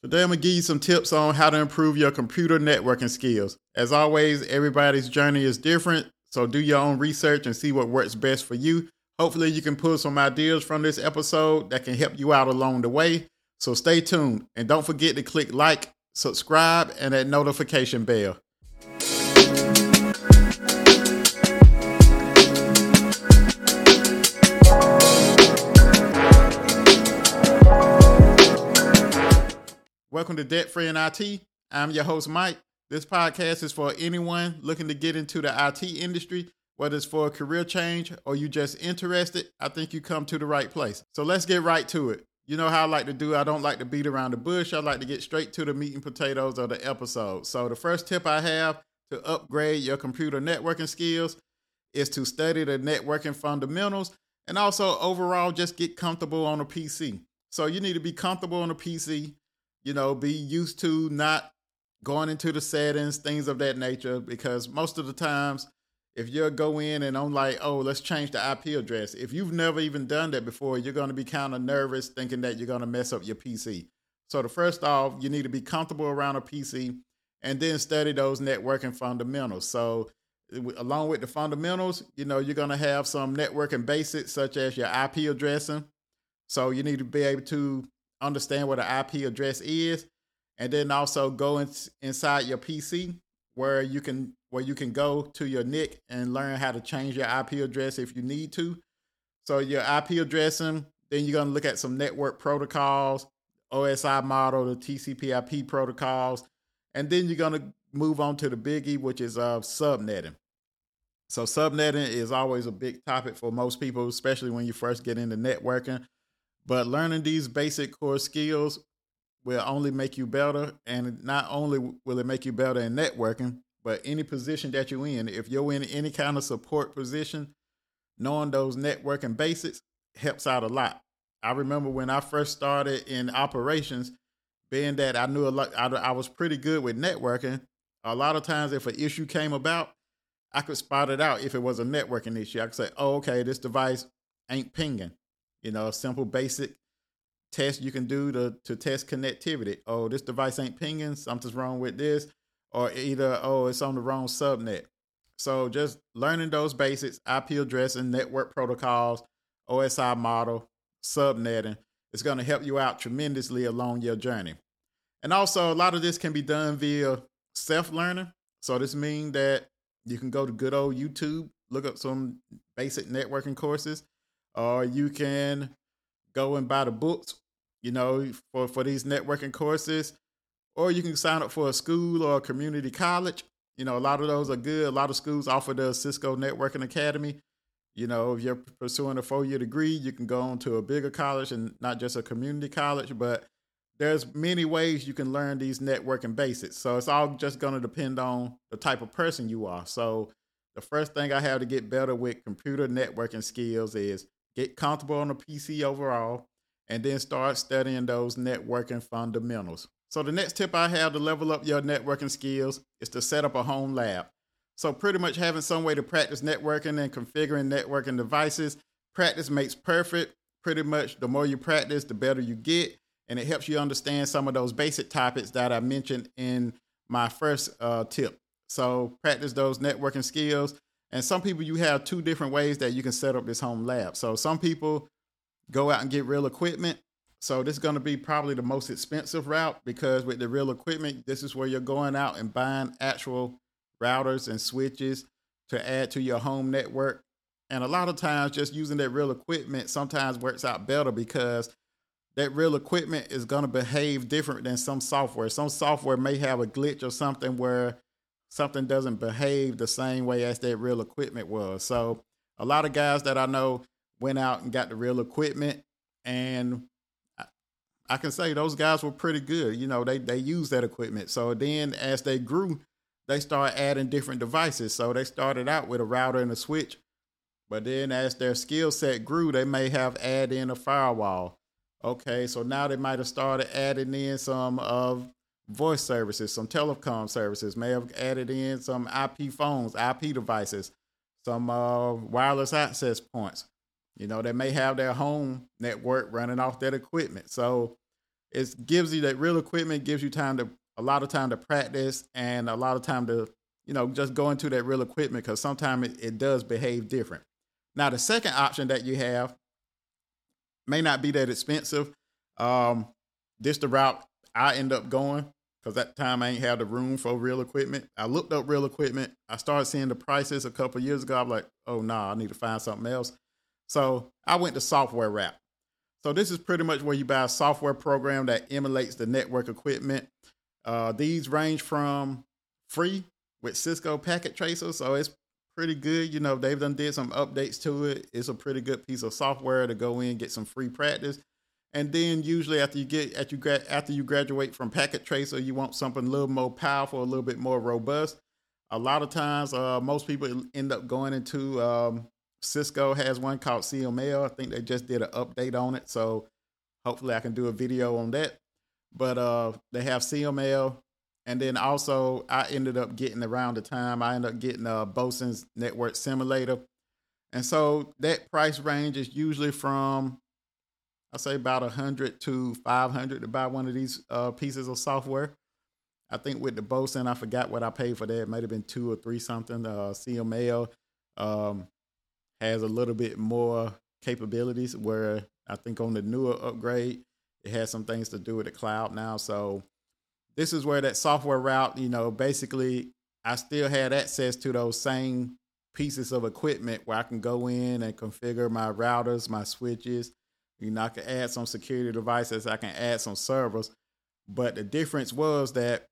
Today I'm gonna give you some tips on how to improve your computer networking skills. As always, everybody's journey is different, so do your own research and see what works best for you. Hopefully, you can pull some ideas from this episode that can help you out along the way. So stay tuned and don't forget to click like, subscribe, and that notification bell. Welcome to Debt Free in IT. I'm your host, Mike. This podcast is for anyone looking to get into the IT industry, whether it's for a career change or you just interested. I think you come to the right place. So let's get right to it. You know how I like to do. I don't like to beat around the bush. I like to get straight to the meat and potatoes of the episode. So the first tip I have to upgrade your computer networking skills is to study the networking fundamentals and also overall just get comfortable on a PC. So you need to be comfortable on a PC you know, be used to not going into the settings, things of that nature, because most of the times, if you go in and I'm like, oh, let's change the IP address, if you've never even done that before, you're going to be kind of nervous thinking that you're going to mess up your PC. So, the first off, you need to be comfortable around a PC and then study those networking fundamentals. So, along with the fundamentals, you know, you're going to have some networking basics such as your IP addressing. So, you need to be able to understand what an IP address is, and then also go in, inside your PC where you can where you can go to your NIC and learn how to change your IP address if you need to. So your IP addressing, then you're gonna look at some network protocols, OSI model, the TCP/IP protocols, and then you're gonna move on to the biggie, which is uh, subnetting. So subnetting is always a big topic for most people, especially when you first get into networking. But learning these basic core skills will only make you better. And not only will it make you better in networking, but any position that you're in, if you're in any kind of support position, knowing those networking basics helps out a lot. I remember when I first started in operations, being that I knew a lot, I, I was pretty good with networking. A lot of times, if an issue came about, I could spot it out if it was a networking issue. I could say, oh, okay, this device ain't pinging. You know, a simple basic test you can do to to test connectivity. Oh, this device ain't pinging, something's wrong with this, or either oh, it's on the wrong subnet. So just learning those basics, IP addressing, network protocols, OSI model, subnetting, is going to help you out tremendously along your journey. And also, a lot of this can be done via self-learning. So this means that you can go to good old YouTube, look up some basic networking courses, or you can go and buy the books, you know, for, for these networking courses, or you can sign up for a school or a community college. You know, a lot of those are good. A lot of schools offer the Cisco Networking Academy. You know, if you're pursuing a four year degree, you can go on to a bigger college and not just a community college, but there's many ways you can learn these networking basics. So it's all just going to depend on the type of person you are. So the first thing I have to get better with computer networking skills is get comfortable on the PC overall, and then start studying those networking fundamentals. So, the next tip I have to level up your networking skills is to set up a home lab. So, pretty much having some way to practice networking and configuring networking devices. Practice makes perfect. Pretty much, the more you practice, the better you get. And it helps you understand some of those basic topics that I mentioned in my first uh, tip. So, practice those networking skills and some people, you have two different ways that you can set up this home lab. So some people go out and get real equipment. So this is going to be probably the most expensive route because with the real equipment, this is where you're going out and buying actual routers and switches to add to your home network. And a lot of times, just using that real equipment sometimes works out better because that real equipment is going to behave different than some software. Some software may have a glitch or something where something doesn't behave the same way as that real equipment was. So a lot of guys that I know went out and got the real equipment and I, can say those guys were pretty good. You know, they they used that equipment. So then as they grew, they started adding different devices. So they started out with a router and a switch. But then as their skill set grew, they may have added in a firewall. Okay, so now they might have started adding in some of voice services, some telecom services, may have added in some IP phones, IP devices, some uh, wireless access points. You know, they may have their home network running off that equipment. So it gives you that real equipment, gives you time to a lot of time to practice and a lot of time to you know just go into that real equipment because sometimes it, it does behave different. Now the second option that you have may not be that expensive. Um, this the route I end up going because that time I ain't had the room for real equipment. I looked up real equipment. I started seeing the prices a couple years ago. I'm like, oh no, nah, I need to find something else. So I went to software wrap. So this is pretty much where you buy a software program that emulates the network equipment. Uh, these range from free with Cisco Packet Tracer, so it's pretty good. You know, they've done did some updates to it. It's a pretty good piece of software to go in get some free practice. And then usually after you get after you after you graduate from Packet Tracer, you want something a little more powerful, a little bit more robust. A lot of times, uh, most people end up going into um, Cisco has one called CML. I think they just did an update on it, so hopefully I can do a video on that. But uh, they have CML, and then also I ended up getting around the time I ended up getting a Boson's Network Simulator, and so that price range is usually from I say about a hundred to five hundred to buy one of these uh, pieces of software. I think with the Boson, I forgot what I paid for that. It might have been two or three something. Uh, CML um, has a little bit more capabilities. Where I think on the newer upgrade, it has some things to do with the cloud now. So this is where that software route, you know, basically I still had access to those same pieces of equipment where I can go in and configure my routers, my switches, you know, I can add some security devices, I can add some servers. But the difference was that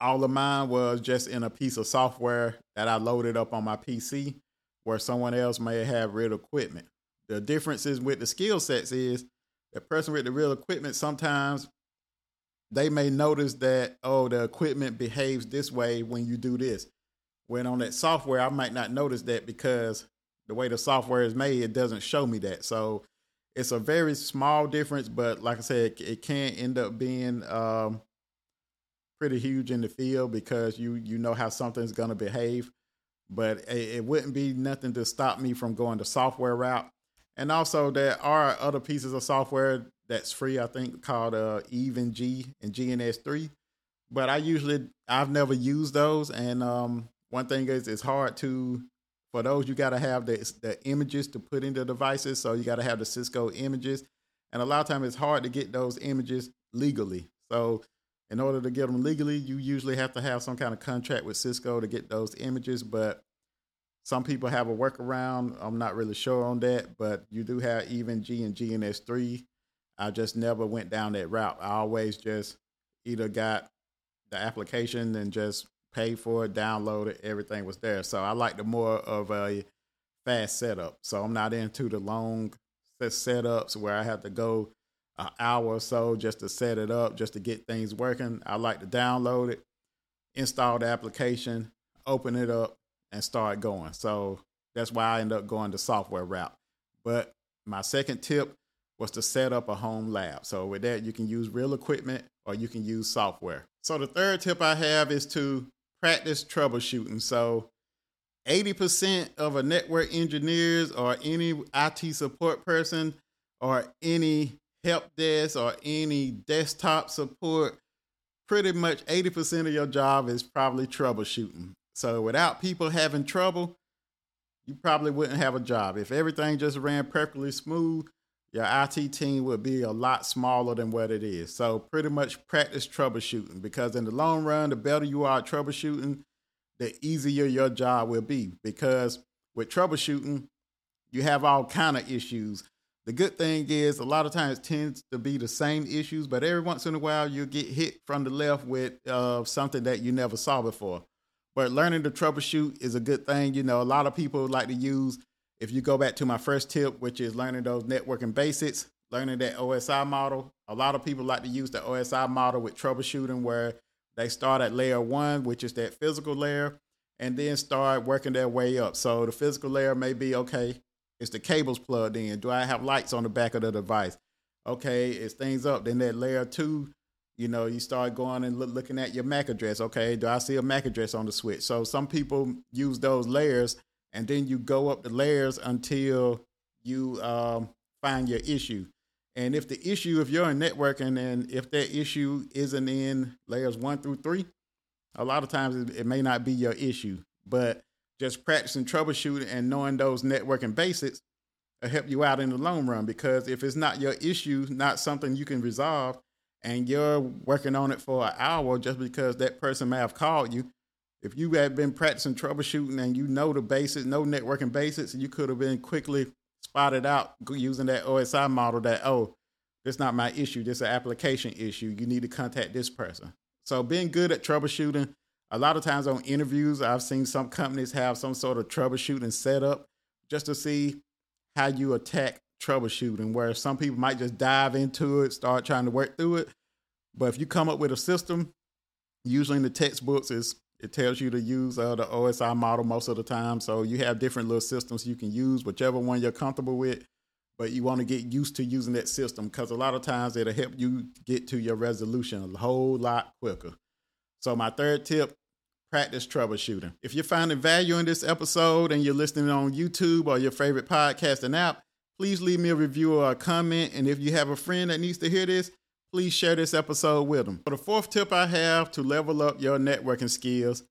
all of mine was just in a piece of software that I loaded up on my PC where someone else may have real equipment. The differences with the skill sets is the person with the real equipment sometimes they may notice that oh the equipment behaves this way when you do this. When on that software I might not notice that because the way the software is made it doesn't show me that. So it's a very small difference, but like I said, it, it can end up being um, pretty huge in the field because you you know how something's going to behave. But it, it wouldn't be nothing to stop me from going the software route. And also, there are other pieces of software that's free. I think called uh, EVE-NG and GNS3. But I usually I've never used those, and um, one thing is it's hard to for those, you got to have the, the images to put into the devices. So you got to have the Cisco images. And a lot of times it's hard to get those images legally. So in order to get them legally, you usually have to have some kind of contract with Cisco to get those images. But some people have a workaround. I'm not really sure on that, but you do have EVE-NG and GNS3. I just never went down that route. I always just either got the application and just paid for it, download it, everything was there. So I like the more of a fast setup. So I'm not into the long setups where I have to go an hour or so just to set it up, just to get things working. I like to download it, install the application, open it up, and start going. So that's why I end up going the software route. But my second tip was to set up a home lab. So with that, you can use real equipment or you can use software. So the third tip I have is to practice troubleshooting. So 80% of a network engineers or any IT support person or any help desk or any desktop support, pretty much 80% of your job is probably troubleshooting. So without people having trouble, you probably wouldn't have a job. If everything just ran perfectly smooth, your IT team would be a lot smaller than what it is. So pretty much practice troubleshooting because in the long run, the better you are troubleshooting, the easier your job will be. Because with troubleshooting, you have all kind of issues. The good thing is a lot of times tends to be the same issues, but every once in a while you'll get hit from the left with uh, something that you never saw before. But learning to troubleshoot is a good thing. You know, a lot of people like to use if you go back to my first tip, which is learning those networking basics, learning that OSI model, a lot of people like to use the OSI model with troubleshooting where they start at layer one, which is that physical layer, and then start working their way up. So the physical layer may be okay, is the cables plugged in? Do I have lights on the back of the device? Okay, is things up? Then that layer two, you know, you start going and look, looking at your MAC address. Okay, do I see a MAC address on the switch? So some people use those layers and then you go up the layers until you um, find your issue. And if the issue, if you're in networking and if that issue isn't in layers one through three, a lot of times it, it may not be your issue. But just practicing troubleshooting and knowing those networking basics will help you out in the long run. Because if it's not your issue, not something you can resolve, and you're working on it for an hour just because that person may have called you, if you had been practicing troubleshooting and you know the basics, no networking basics, you could have been quickly spotted out using that OSI model that, oh, this not my issue, this is an application issue. You need to contact this person. So being good at troubleshooting, a lot of times on interviews, I've seen some companies have some sort of troubleshooting setup just to see how you attack troubleshooting, where some people might just dive into it, start trying to work through it. But if you come up with a system, usually in the textbooks is it tells you to use uh, the OSI model most of the time. So you have different little systems you can use, whichever one you're comfortable with. But you want to get used to using that system because a lot of times it'll help you get to your resolution a whole lot quicker. So my third tip, practice troubleshooting. If you're finding value in this episode and you're listening on YouTube or your favorite podcasting app, please leave me a review or a comment. And if you have a friend that needs to hear this, please share this episode with them. For the fourth tip I have to level up your networking skills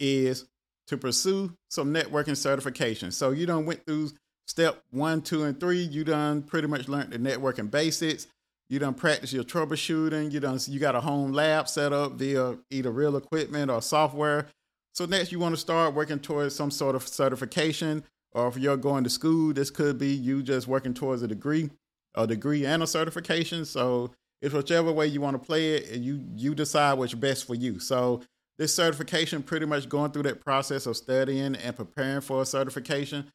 is to pursue some networking certification. So you done went through step one, two, and three. You done pretty much learned the networking basics. You done practice your troubleshooting. You done you got a home lab set up via either real equipment or software. So next you want to start working towards some sort of certification. Or if you're going to school, this could be you just working towards a degree, a degree and a certification. So it's whichever way you want to play it, and you you decide what's best for you. So this certification, pretty much going through that process of studying and preparing for a certification,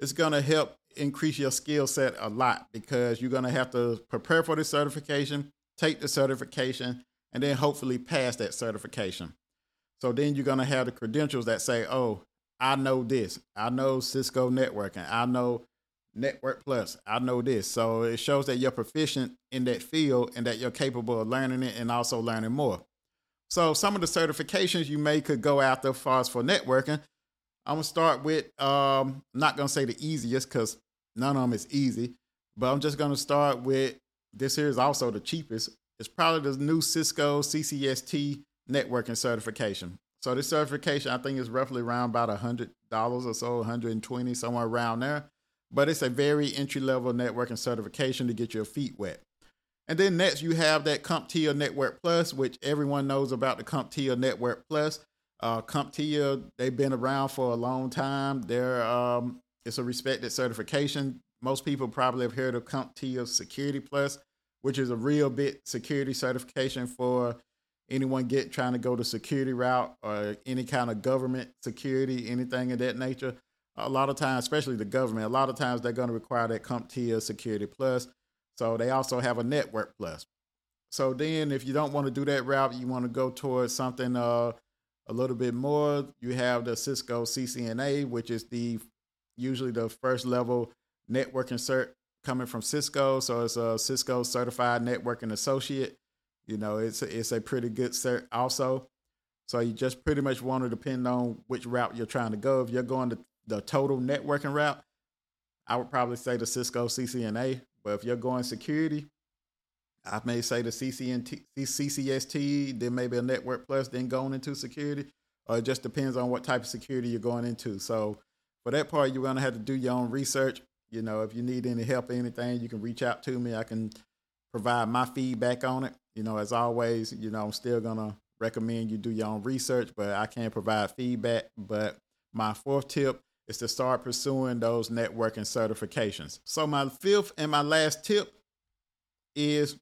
is going to help increase your skill set a lot because you're going to have to prepare for the certification, take the certification, and then hopefully pass that certification. So then you're going to have the credentials that say, "Oh, I know this. I know Cisco networking. I know Network Plus. I know this. So it shows that you're proficient in that field and that you're capable of learning it and also learning more. So some of the certifications you may could go after as far as for networking. I'm gonna start with um I'm not gonna say the easiest because none of them is easy, but I'm just gonna start with this here is also the cheapest. It's probably the new Cisco CCST networking certification. So this certification I think is roughly around about a hundred dollars or so, 120 somewhere around there but it's a very entry level networking certification to get your feet wet. And then next, you have that CompTIA Network Plus, which everyone knows about the CompTIA Network Plus. Uh, CompTIA, they've been around for a long time. They're um, it's a respected certification. Most people probably have heard of CompTIA Security Plus, which is a real bit security certification for anyone get trying to go the security route or any kind of government security, anything of that nature a lot of times, especially the government, a lot of times they're going to require that CompTIA Security Plus. So they also have a Network Plus. So then, if you don't want to do that route, you want to go towards something uh, a little bit more. You have the Cisco CCNA, which is the usually the first level networking cert coming from Cisco. So it's a Cisco Certified Networking Associate. You know, it's a, it's a pretty good cert also. So you just pretty much want to depend on which route you're trying to go. If you're going to the total networking route, I would probably say the Cisco CCNA. But if you're going security, I may say the CCNT, CCST, then maybe a Network Plus, then going into security. Or it just depends on what type of security you're going into. So for that part, you're going to have to do your own research. You know, if you need any help anything, you can reach out to me. I can provide my feedback on it. You know, as always, you know, I'm still going to recommend you do your own research, but I can't provide feedback. But my fourth tip is to start pursuing those networking certifications. So, my fifth and my last tip is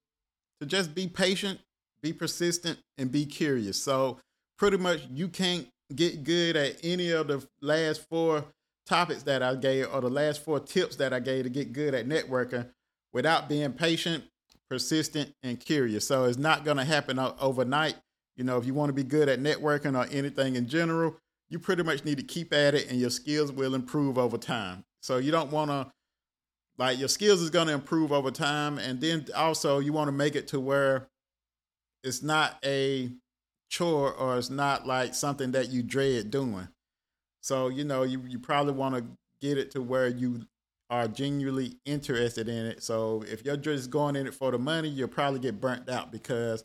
to just be patient, be persistent, and be curious. So, pretty much, you can't get good at any of the last four topics that I gave or the last four tips that I gave to get good at networking without being patient, persistent, and curious. So, it's not going to happen overnight. You know, if you want to be good at networking or anything in general, you pretty much need to keep at it and your skills will improve over time. So you don't want to like your skills is going to improve over time and then also you want to make it to where it's not a chore or it's not like something that you dread doing. So, you know, you you probably want to get it to where you are genuinely interested in it. So if you're just going in it for the money, you'll probably get burnt out because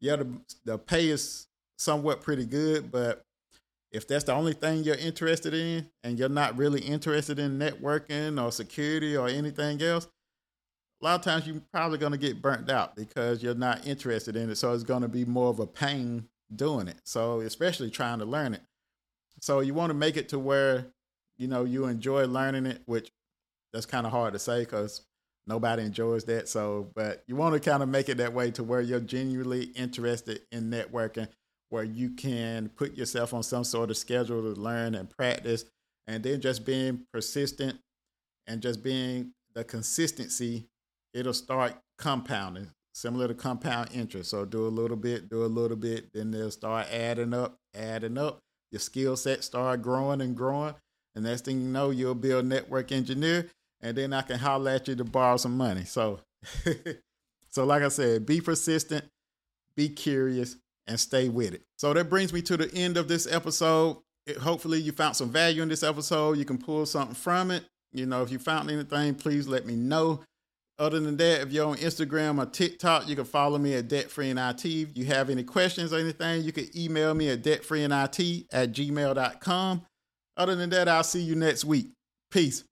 yeah, the, the pay is somewhat pretty good, but if that's the only thing you're interested in and you're not really interested in networking or security or anything else, a lot of times you're probably going to get burnt out because you're not interested in it. So it's going to be more of a pain doing it. So especially trying to learn it. So you want to make it to where you know you enjoy learning it, which that's kind of hard to say because nobody enjoys that. So, but you want to kind of make it that way to where you're genuinely interested in networking, where you can put yourself on some sort of schedule to learn and practice, and then just being persistent and just being the consistency, it'll start compounding, similar to compound interest. So do a little bit, do a little bit, then they'll start adding up, adding up. Your skill set start growing and growing. And next thing you know, you'll be a network engineer and then I can holler at you to borrow some money. So, so like I said, be persistent, be curious, and stay with it. So that brings me to the end of this episode. It, hopefully, you found some value in this episode. You can pull something from it. You know, if you found anything, please let me know. Other than that, if you're on Instagram or TikTok, you can follow me at DebtFreeInIT. If you have any questions or anything, you can email me at DebtFreeInIT at gmail.com. Other than that, I'll see you next week. Peace.